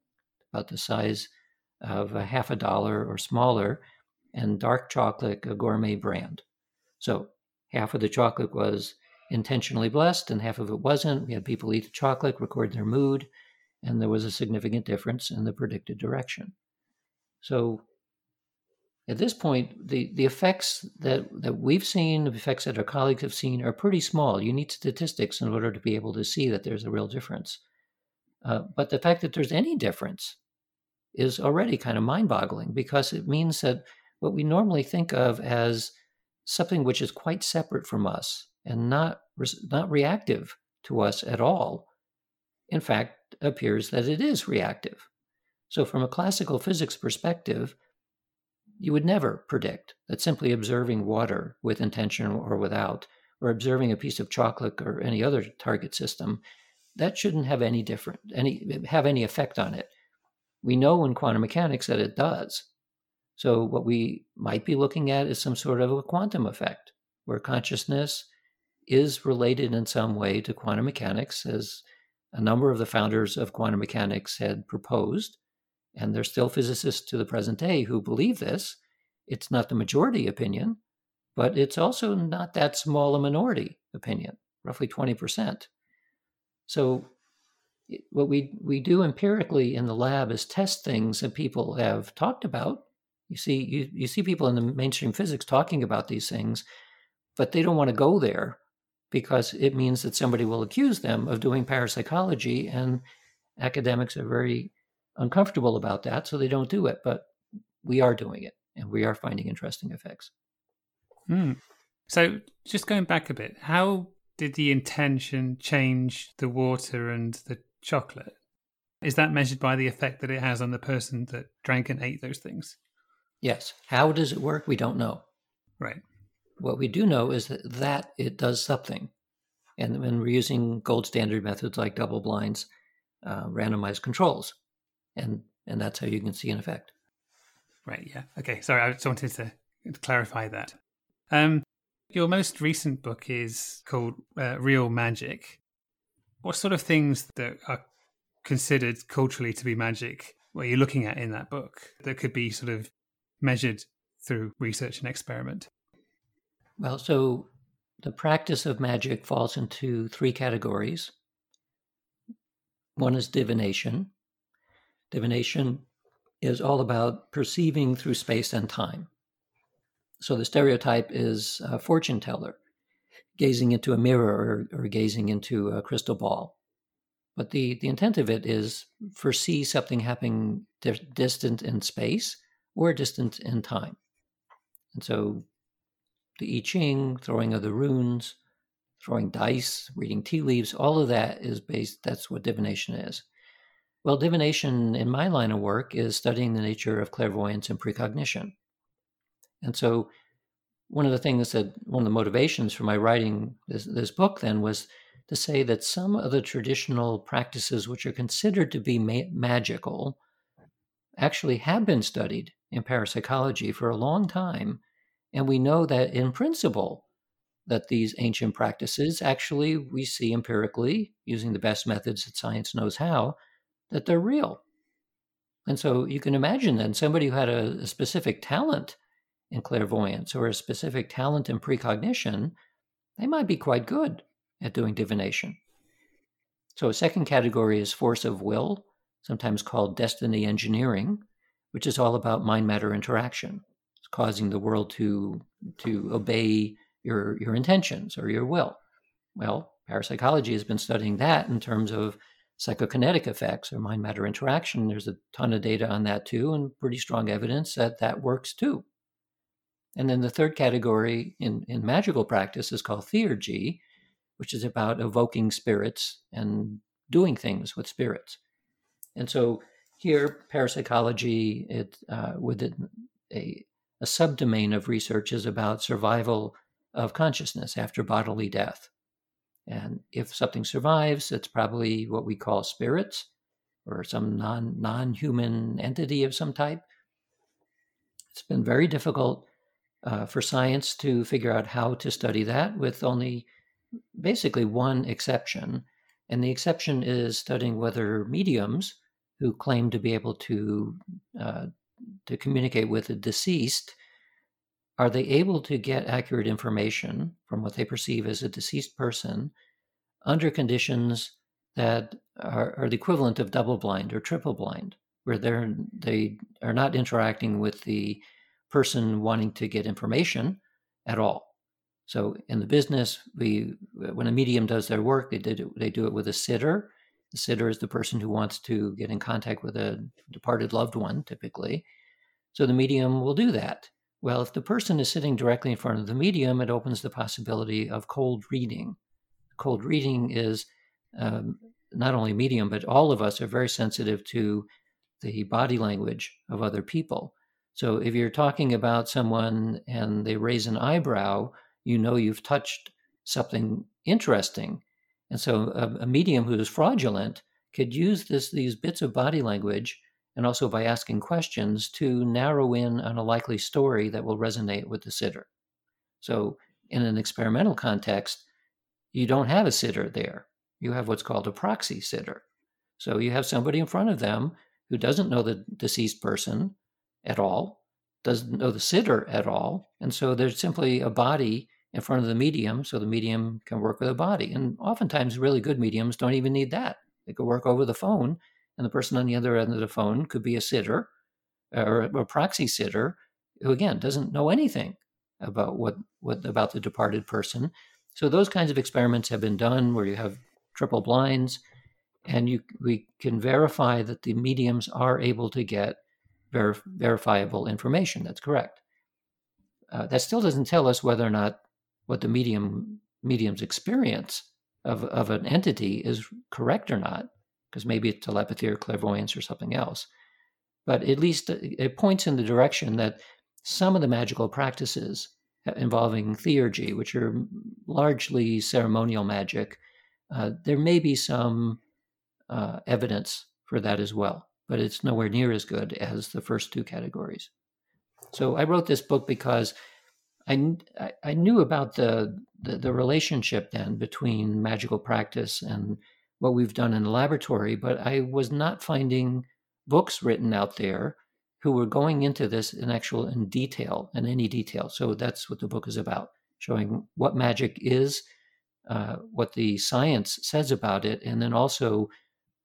about the size of a half a dollar or smaller, and dark chocolate, a gourmet brand. So half of the chocolate was intentionally blessed and half of it wasn't. We had people eat the chocolate, record their mood, and there was a significant difference in the predicted direction. So at this point, the, the effects that, that we've seen, the effects that our colleagues have seen, are pretty small. You need statistics in order to be able to see that there's a real difference. Uh, but the fact that there's any difference is already kind of mind boggling because it means that what we normally think of as something which is quite separate from us and not not reactive to us at all in fact appears that it is reactive. So from a classical physics perspective you would never predict that simply observing water with intention or without or observing a piece of chocolate or any other target system that shouldn't have any different any have any effect on it. We know in quantum mechanics that it does. So, what we might be looking at is some sort of a quantum effect where consciousness is related in some way to quantum mechanics, as a number of the founders of quantum mechanics had proposed. And there's still physicists to the present day who believe this. It's not the majority opinion, but it's also not that small a minority opinion, roughly 20%. So, what we, we do empirically in the lab is test things that people have talked about. You see, you, you see people in the mainstream physics talking about these things, but they don't want to go there because it means that somebody will accuse them of doing parapsychology, and academics are very uncomfortable about that, so they don't do it. But we are doing it, and we are finding interesting effects. Hmm. So, just going back a bit, how did the intention change the water and the chocolate? Is that measured by the effect that it has on the person that drank and ate those things? Yes. How does it work? We don't know. Right. What we do know is that, that it does something. And when we're using gold standard methods like double blinds, uh, randomized controls, and and that's how you can see an effect. Right. Yeah. Okay. Sorry, I just wanted to clarify that. Um, your most recent book is called uh, Real Magic. What sort of things that are considered culturally to be magic were you looking at in that book that could be sort of measured through research and experiment? Well, so the practice of magic falls into three categories. One is divination. Divination is all about perceiving through space and time. So the stereotype is a fortune teller gazing into a mirror or, or gazing into a crystal ball. But the, the intent of it is foresee something happening di- distant in space or distant in time. And so the I Ching, throwing of the runes, throwing dice, reading tea leaves, all of that is based, that's what divination is. Well, divination in my line of work is studying the nature of clairvoyance and precognition. And so, one of the things that one of the motivations for my writing this, this book then was to say that some of the traditional practices which are considered to be ma- magical actually have been studied in parapsychology for a long time. And we know that in principle, that these ancient practices actually we see empirically using the best methods that science knows how that they're real. And so you can imagine then somebody who had a, a specific talent in clairvoyance or a specific talent in precognition, they might be quite good at doing divination. So, a second category is force of will, sometimes called destiny engineering, which is all about mind matter interaction. Causing the world to, to obey your, your intentions or your will. Well, parapsychology has been studying that in terms of psychokinetic effects or mind matter interaction. There's a ton of data on that too, and pretty strong evidence that that works too. And then the third category in, in magical practice is called theurgy, which is about evoking spirits and doing things with spirits. And so here, parapsychology, it uh, within a, a subdomain of research is about survival of consciousness after bodily death. And if something survives, it's probably what we call spirits or some non non human entity of some type. It's been very difficult uh, for science to figure out how to study that, with only basically one exception. And the exception is studying whether mediums who claim to be able to uh, to communicate with the deceased are they able to get accurate information from what they perceive as a deceased person under conditions that are, are the equivalent of double blind or triple blind where they're they are not interacting with the person wanting to get information at all. So in the business, we when a medium does their work, they did it, they do it with a sitter. The sitter is the person who wants to get in contact with a departed loved one, typically. So the medium will do that. Well, if the person is sitting directly in front of the medium, it opens the possibility of cold reading. Cold reading is um, not only medium, but all of us are very sensitive to the body language of other people. So if you're talking about someone and they raise an eyebrow, you know you've touched something interesting. And so a, a medium who is fraudulent could use this these bits of body language and also by asking questions to narrow in on a likely story that will resonate with the sitter. So in an experimental context, you don't have a sitter there. You have what's called a proxy sitter. So you have somebody in front of them who doesn't know the deceased person, at all, doesn't know the sitter at all. And so there's simply a body in front of the medium so the medium can work with a body. And oftentimes, really good mediums don't even need that. They could work over the phone, and the person on the other end of the phone could be a sitter or a proxy sitter who, again, doesn't know anything about what, what about the departed person. So those kinds of experiments have been done where you have triple blinds, and you we can verify that the mediums are able to get ver- verifiable information. That's correct. Uh, that still doesn't tell us whether or not what the medium medium's experience of, of an entity is correct or not, because maybe it's telepathy or clairvoyance or something else. But at least it points in the direction that some of the magical practices involving theurgy, which are largely ceremonial magic, uh, there may be some uh, evidence for that as well, but it's nowhere near as good as the first two categories. So I wrote this book because I, I knew about the, the, the relationship then between magical practice and what we've done in the laboratory, but I was not finding books written out there who were going into this in actual in detail in any detail. So that's what the book is about, showing what magic is, uh, what the science says about it, and then also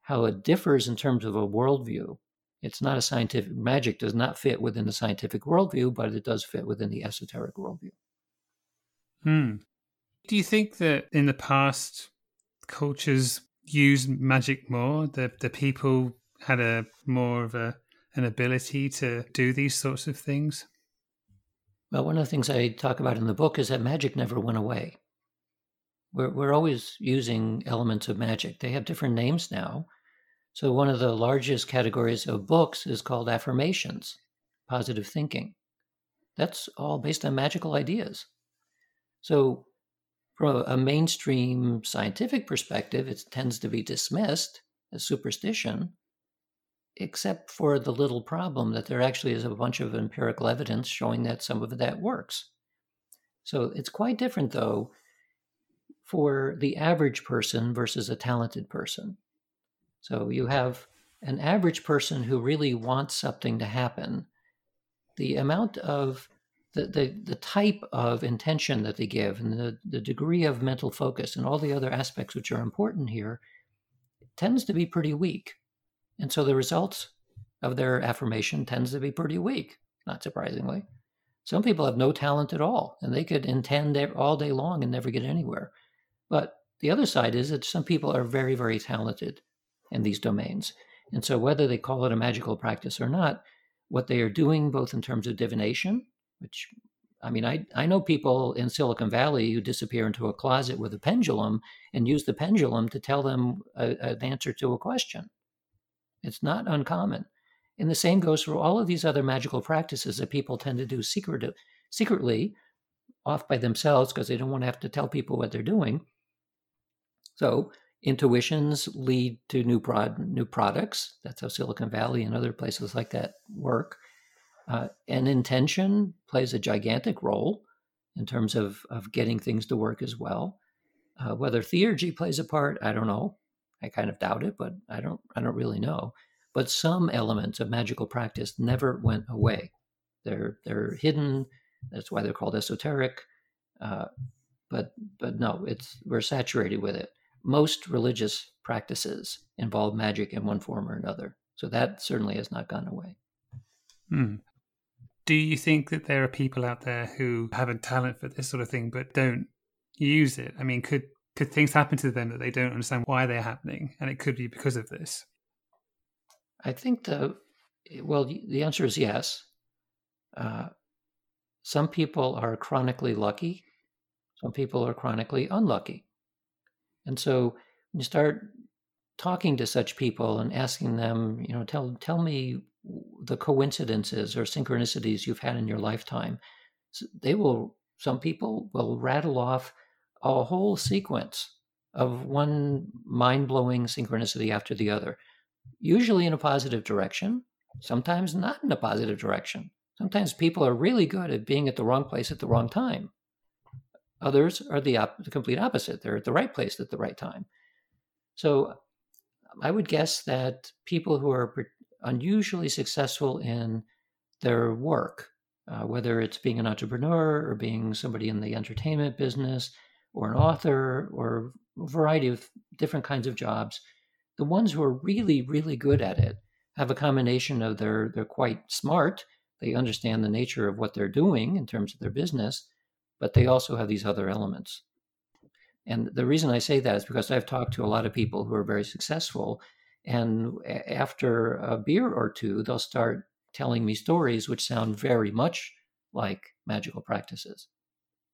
how it differs in terms of a worldview. It's not a scientific magic does not fit within the scientific worldview, but it does fit within the esoteric worldview. Hmm. Do you think that in the past cultures used magic more? The the people had a more of a an ability to do these sorts of things? Well, one of the things I talk about in the book is that magic never went away. We're, we're always using elements of magic. They have different names now. So, one of the largest categories of books is called affirmations, positive thinking. That's all based on magical ideas. So, from a mainstream scientific perspective, it tends to be dismissed as superstition except for the little problem that there actually is a bunch of empirical evidence showing that some of that works. So it's quite different, though, for the average person versus a talented person. So you have an average person who really wants something to happen. The amount of the, the, the type of intention that they give and the, the degree of mental focus and all the other aspects which are important here tends to be pretty weak. And so the results of their affirmation tends to be pretty weak, not surprisingly. Some people have no talent at all, and they could intend all day long and never get anywhere. But the other side is that some people are very, very talented in these domains. And so, whether they call it a magical practice or not, what they are doing, both in terms of divination, which I mean, I, I know people in Silicon Valley who disappear into a closet with a pendulum and use the pendulum to tell them an answer to a question. It's not uncommon. And the same goes for all of these other magical practices that people tend to do secret, secretly, off by themselves because they don't want to have to tell people what they're doing. So intuitions lead to new prod, new products. That's how Silicon Valley and other places like that work. Uh, and intention plays a gigantic role in terms of, of getting things to work as well. Uh, whether theurgy plays a part, I don't know. I kind of doubt it, but I don't I don't really know. But some elements of magical practice never went away. They're they're hidden. That's why they're called esoteric. Uh, but but no, it's we're saturated with it. Most religious practices involve magic in one form or another. So that certainly has not gone away. Hmm. Do you think that there are people out there who have a talent for this sort of thing but don't use it? I mean, could could things happen to them that they don't understand why they're happening and it could be because of this i think the well the answer is yes uh, some people are chronically lucky some people are chronically unlucky and so when you start talking to such people and asking them you know tell tell me the coincidences or synchronicities you've had in your lifetime they will some people will rattle off a whole sequence of one mind blowing synchronicity after the other, usually in a positive direction, sometimes not in a positive direction. Sometimes people are really good at being at the wrong place at the wrong time. Others are the, op- the complete opposite. They're at the right place at the right time. So I would guess that people who are unusually successful in their work, uh, whether it's being an entrepreneur or being somebody in the entertainment business or an author or a variety of different kinds of jobs, the ones who are really, really good at it have a combination of they're they're quite smart, they understand the nature of what they're doing in terms of their business, but they also have these other elements. And the reason I say that is because I've talked to a lot of people who are very successful, and after a beer or two, they'll start telling me stories which sound very much like magical practices,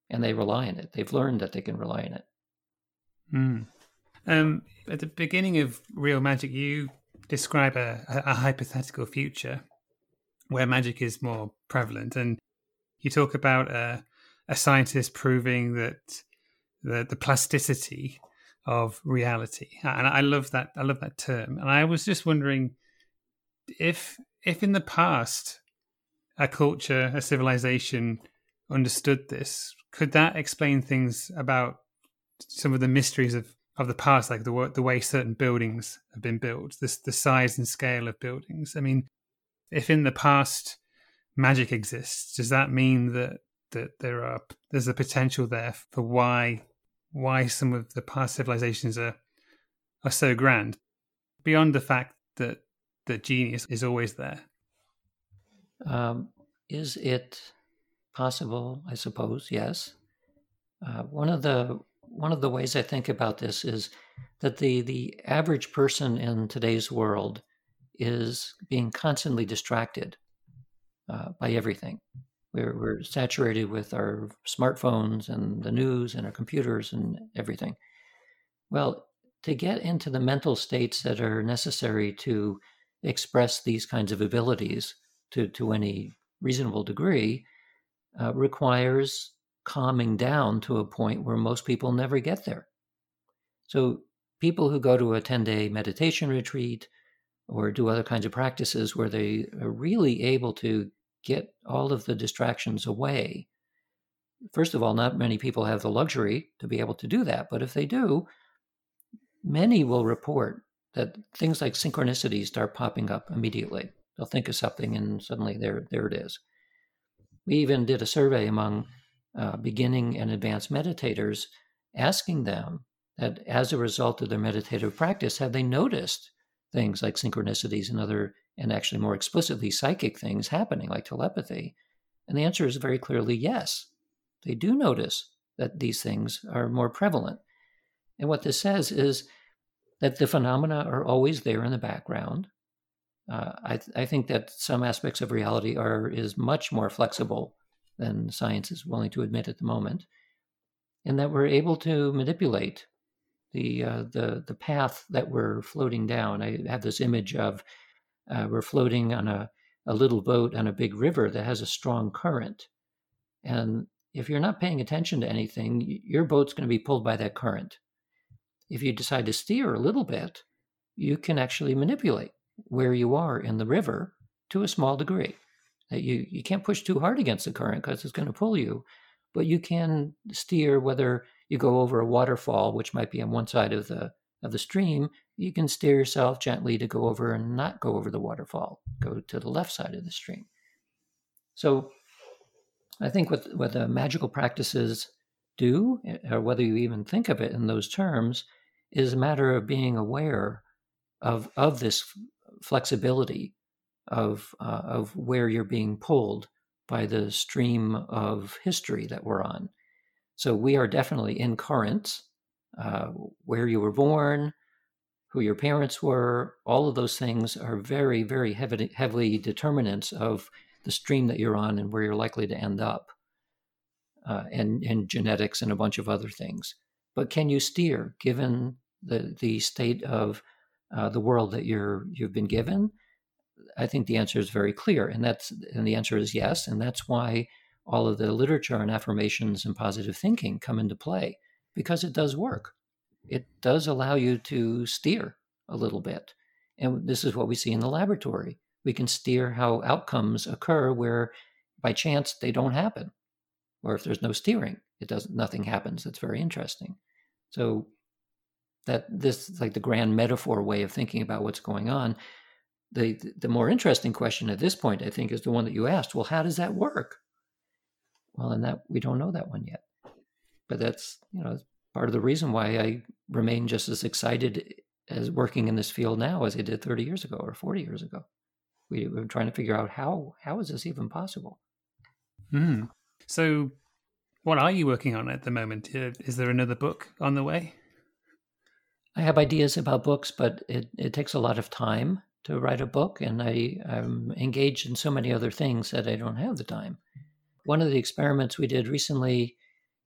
and they rely on it. They've learned that they can rely on it. Mm. Um, at the beginning of Real Magic, you describe a, a, hypothetical future where magic is more prevalent, and you talk about a, a scientist proving that the the plasticity of reality, and I love that. I love that term, and I was just wondering if if in the past a culture, a civilization understood this, could that explain things about some of the mysteries of of the past, like the the way certain buildings have been built, this the size and scale of buildings. I mean, if in the past magic exists, does that mean that that there are there's a potential there for why why some of the past civilizations are are so grand, beyond the fact that that genius is always there. Um, is it possible? I suppose yes. Uh, one of the one of the ways I think about this is that the the average person in today's world is being constantly distracted uh, by everything. We're, we're saturated with our smartphones and the news and our computers and everything. Well, to get into the mental states that are necessary to express these kinds of abilities to, to any reasonable degree uh, requires calming down to a point where most people never get there. So, people who go to a 10 day meditation retreat or do other kinds of practices where they are really able to get all of the distractions away. First of all, not many people have the luxury to be able to do that, but if they do, many will report that things like synchronicities start popping up immediately. They'll think of something and suddenly there, there it is. We even did a survey among uh, beginning and advanced meditators, asking them that as a result of their meditative practice, have they noticed things like synchronicities and other, and actually more explicitly, psychic things happening, like telepathy? And the answer is very clearly yes. They do notice that these things are more prevalent. And what this says is that the phenomena are always there in the background. Uh, I, th- I think that some aspects of reality are is much more flexible than science is willing to admit at the moment, and that we're able to manipulate the uh, the the path that we're floating down. I have this image of uh, we're floating on a, a little boat on a big river that has a strong current, and if you're not paying attention to anything, your boat's going to be pulled by that current. If you decide to steer a little bit, you can actually manipulate where you are in the river to a small degree. You you can't push too hard against the current because it's going to pull you, but you can steer whether you go over a waterfall, which might be on one side of the of the stream. You can steer yourself gently to go over and not go over the waterfall. Go to the left side of the stream. So, I think what what the magical practices do, eh, or whether you even think of it in those terms, is a matter of being aware of of this flexibility of uh, of where you're being pulled by the stream of history that we're on. So we are definitely in currents, uh, where you were born, who your parents were. All of those things are very, very heavy, heavily determinants of the stream that you're on and where you're likely to end up, uh, and and genetics and a bunch of other things. But can you steer given the the state of uh, the world that you're you've been given? I think the answer is very clear, and that's and the answer is yes, and that's why all of the literature on affirmations and positive thinking come into play because it does work. It does allow you to steer a little bit, and this is what we see in the laboratory. We can steer how outcomes occur where, by chance, they don't happen, or if there's no steering, it doesn't nothing happens. That's very interesting. So that this is like the grand metaphor way of thinking about what's going on the the more interesting question at this point, I think, is the one that you asked. Well, how does that work? Well, and that we don't know that one yet, but that's you know part of the reason why I remain just as excited as working in this field now as I did 30 years ago or 40 years ago. We were trying to figure out how how is this even possible. Mm. So, what are you working on at the moment? Uh, is there another book on the way? I have ideas about books, but it, it takes a lot of time to write a book, and I, I'm engaged in so many other things that I don't have the time. One of the experiments we did recently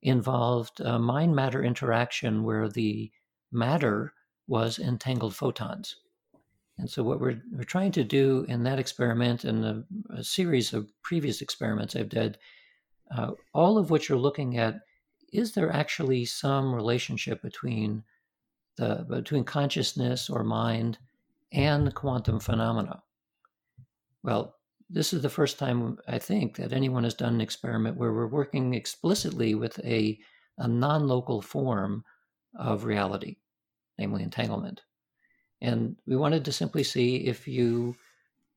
involved mind matter interaction where the matter was entangled photons. And so, what we're, we're trying to do in that experiment and a, a series of previous experiments I've did, uh, all of which are looking at is there actually some relationship between the between consciousness or mind and quantum phenomena? Well, this is the first time I think that anyone has done an experiment where we're working explicitly with a, a non local form of reality, namely entanglement. And we wanted to simply see if you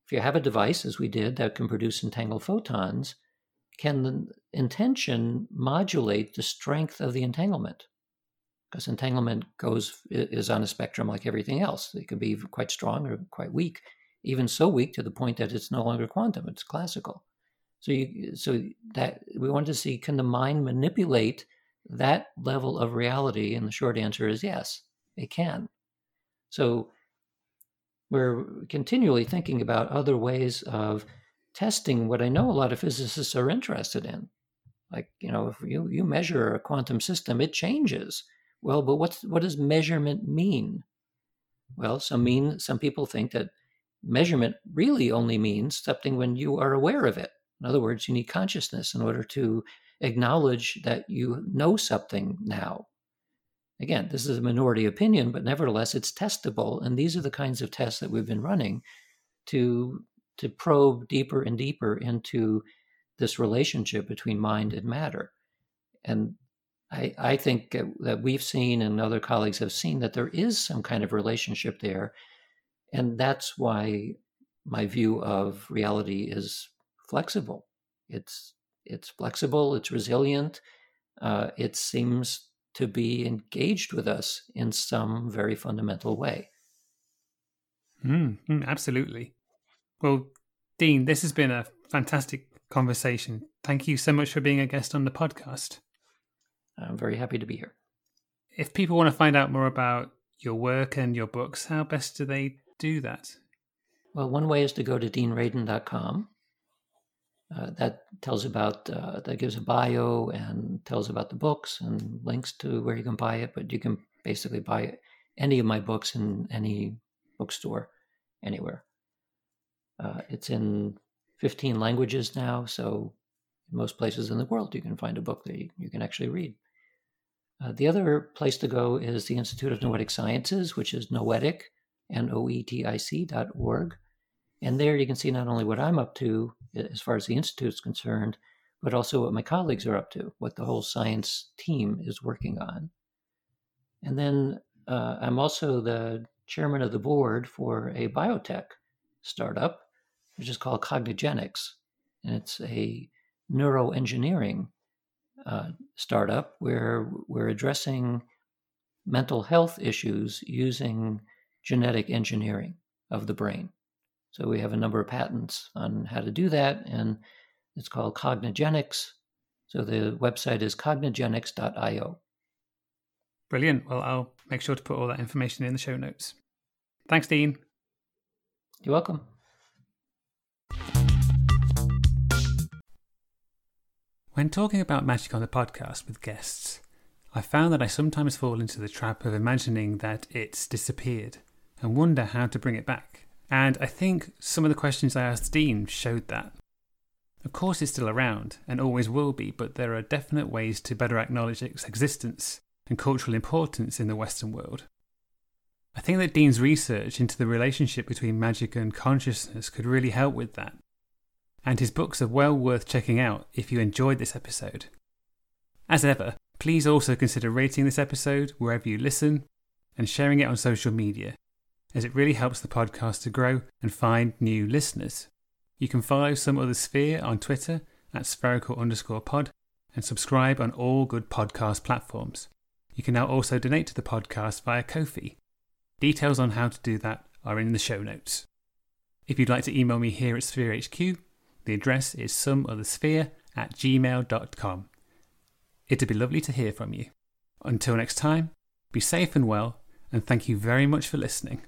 if you have a device, as we did, that can produce entangled photons, can the intention modulate the strength of the entanglement? Because entanglement goes is on a spectrum like everything else. It can be quite strong or quite weak, even so weak to the point that it's no longer quantum; it's classical. So you so that we wanted to see can the mind manipulate that level of reality, and the short answer is yes, it can. So we're continually thinking about other ways of testing what I know a lot of physicists are interested in. Like, you know, if you, you measure a quantum system, it changes. Well, but what's what does measurement mean? Well, some mean some people think that measurement really only means something when you are aware of it. In other words, you need consciousness in order to acknowledge that you know something now. Again, this is a minority opinion, but nevertheless, it's testable. And these are the kinds of tests that we've been running to, to probe deeper and deeper into this relationship between mind and matter. And I, I think that we've seen, and other colleagues have seen, that there is some kind of relationship there. And that's why my view of reality is flexible. It's it's flexible. It's resilient. Uh, it seems to be engaged with us in some very fundamental way. Mm, mm, absolutely. Well, Dean, this has been a fantastic conversation. Thank you so much for being a guest on the podcast. I'm very happy to be here. If people want to find out more about your work and your books, how best do they do that? Well, one way is to go to deanradin.com. uh, that tells about uh, that gives a bio and tells about the books and links to where you can buy it. But you can basically buy any of my books in any bookstore anywhere. Uh, it's in 15 languages now, so in most places in the world you can find a book that you, you can actually read. Uh, the other place to go is the Institute of Noetic Sciences, which is noetic, N O E T I C dot org. And there you can see not only what I'm up to as far as the Institute is concerned, but also what my colleagues are up to, what the whole science team is working on. And then uh, I'm also the chairman of the board for a biotech startup, which is called Cognigenics. And it's a neuroengineering uh, startup where we're addressing mental health issues using genetic engineering of the brain. So we have a number of patents on how to do that, and it's called Cognigenics. So the website is cognigenics.io. Brilliant. Well, I'll make sure to put all that information in the show notes. Thanks, Dean. You're welcome. When talking about magic on the podcast with guests, I found that I sometimes fall into the trap of imagining that it's disappeared and wonder how to bring it back. And I think some of the questions I asked Dean showed that. Of course, it's still around and always will be, but there are definite ways to better acknowledge its existence and cultural importance in the Western world. I think that Dean's research into the relationship between magic and consciousness could really help with that. And his books are well worth checking out if you enjoyed this episode. As ever, please also consider rating this episode wherever you listen and sharing it on social media as it really helps the podcast to grow and find new listeners. You can follow Some Other Sphere on Twitter at spherical underscore pod and subscribe on all good podcast platforms. You can now also donate to the podcast via Ko-fi. Details on how to do that are in the show notes. If you'd like to email me here at Sphere HQ, the address is someothersphere at gmail.com. It'd be lovely to hear from you. Until next time, be safe and well, and thank you very much for listening.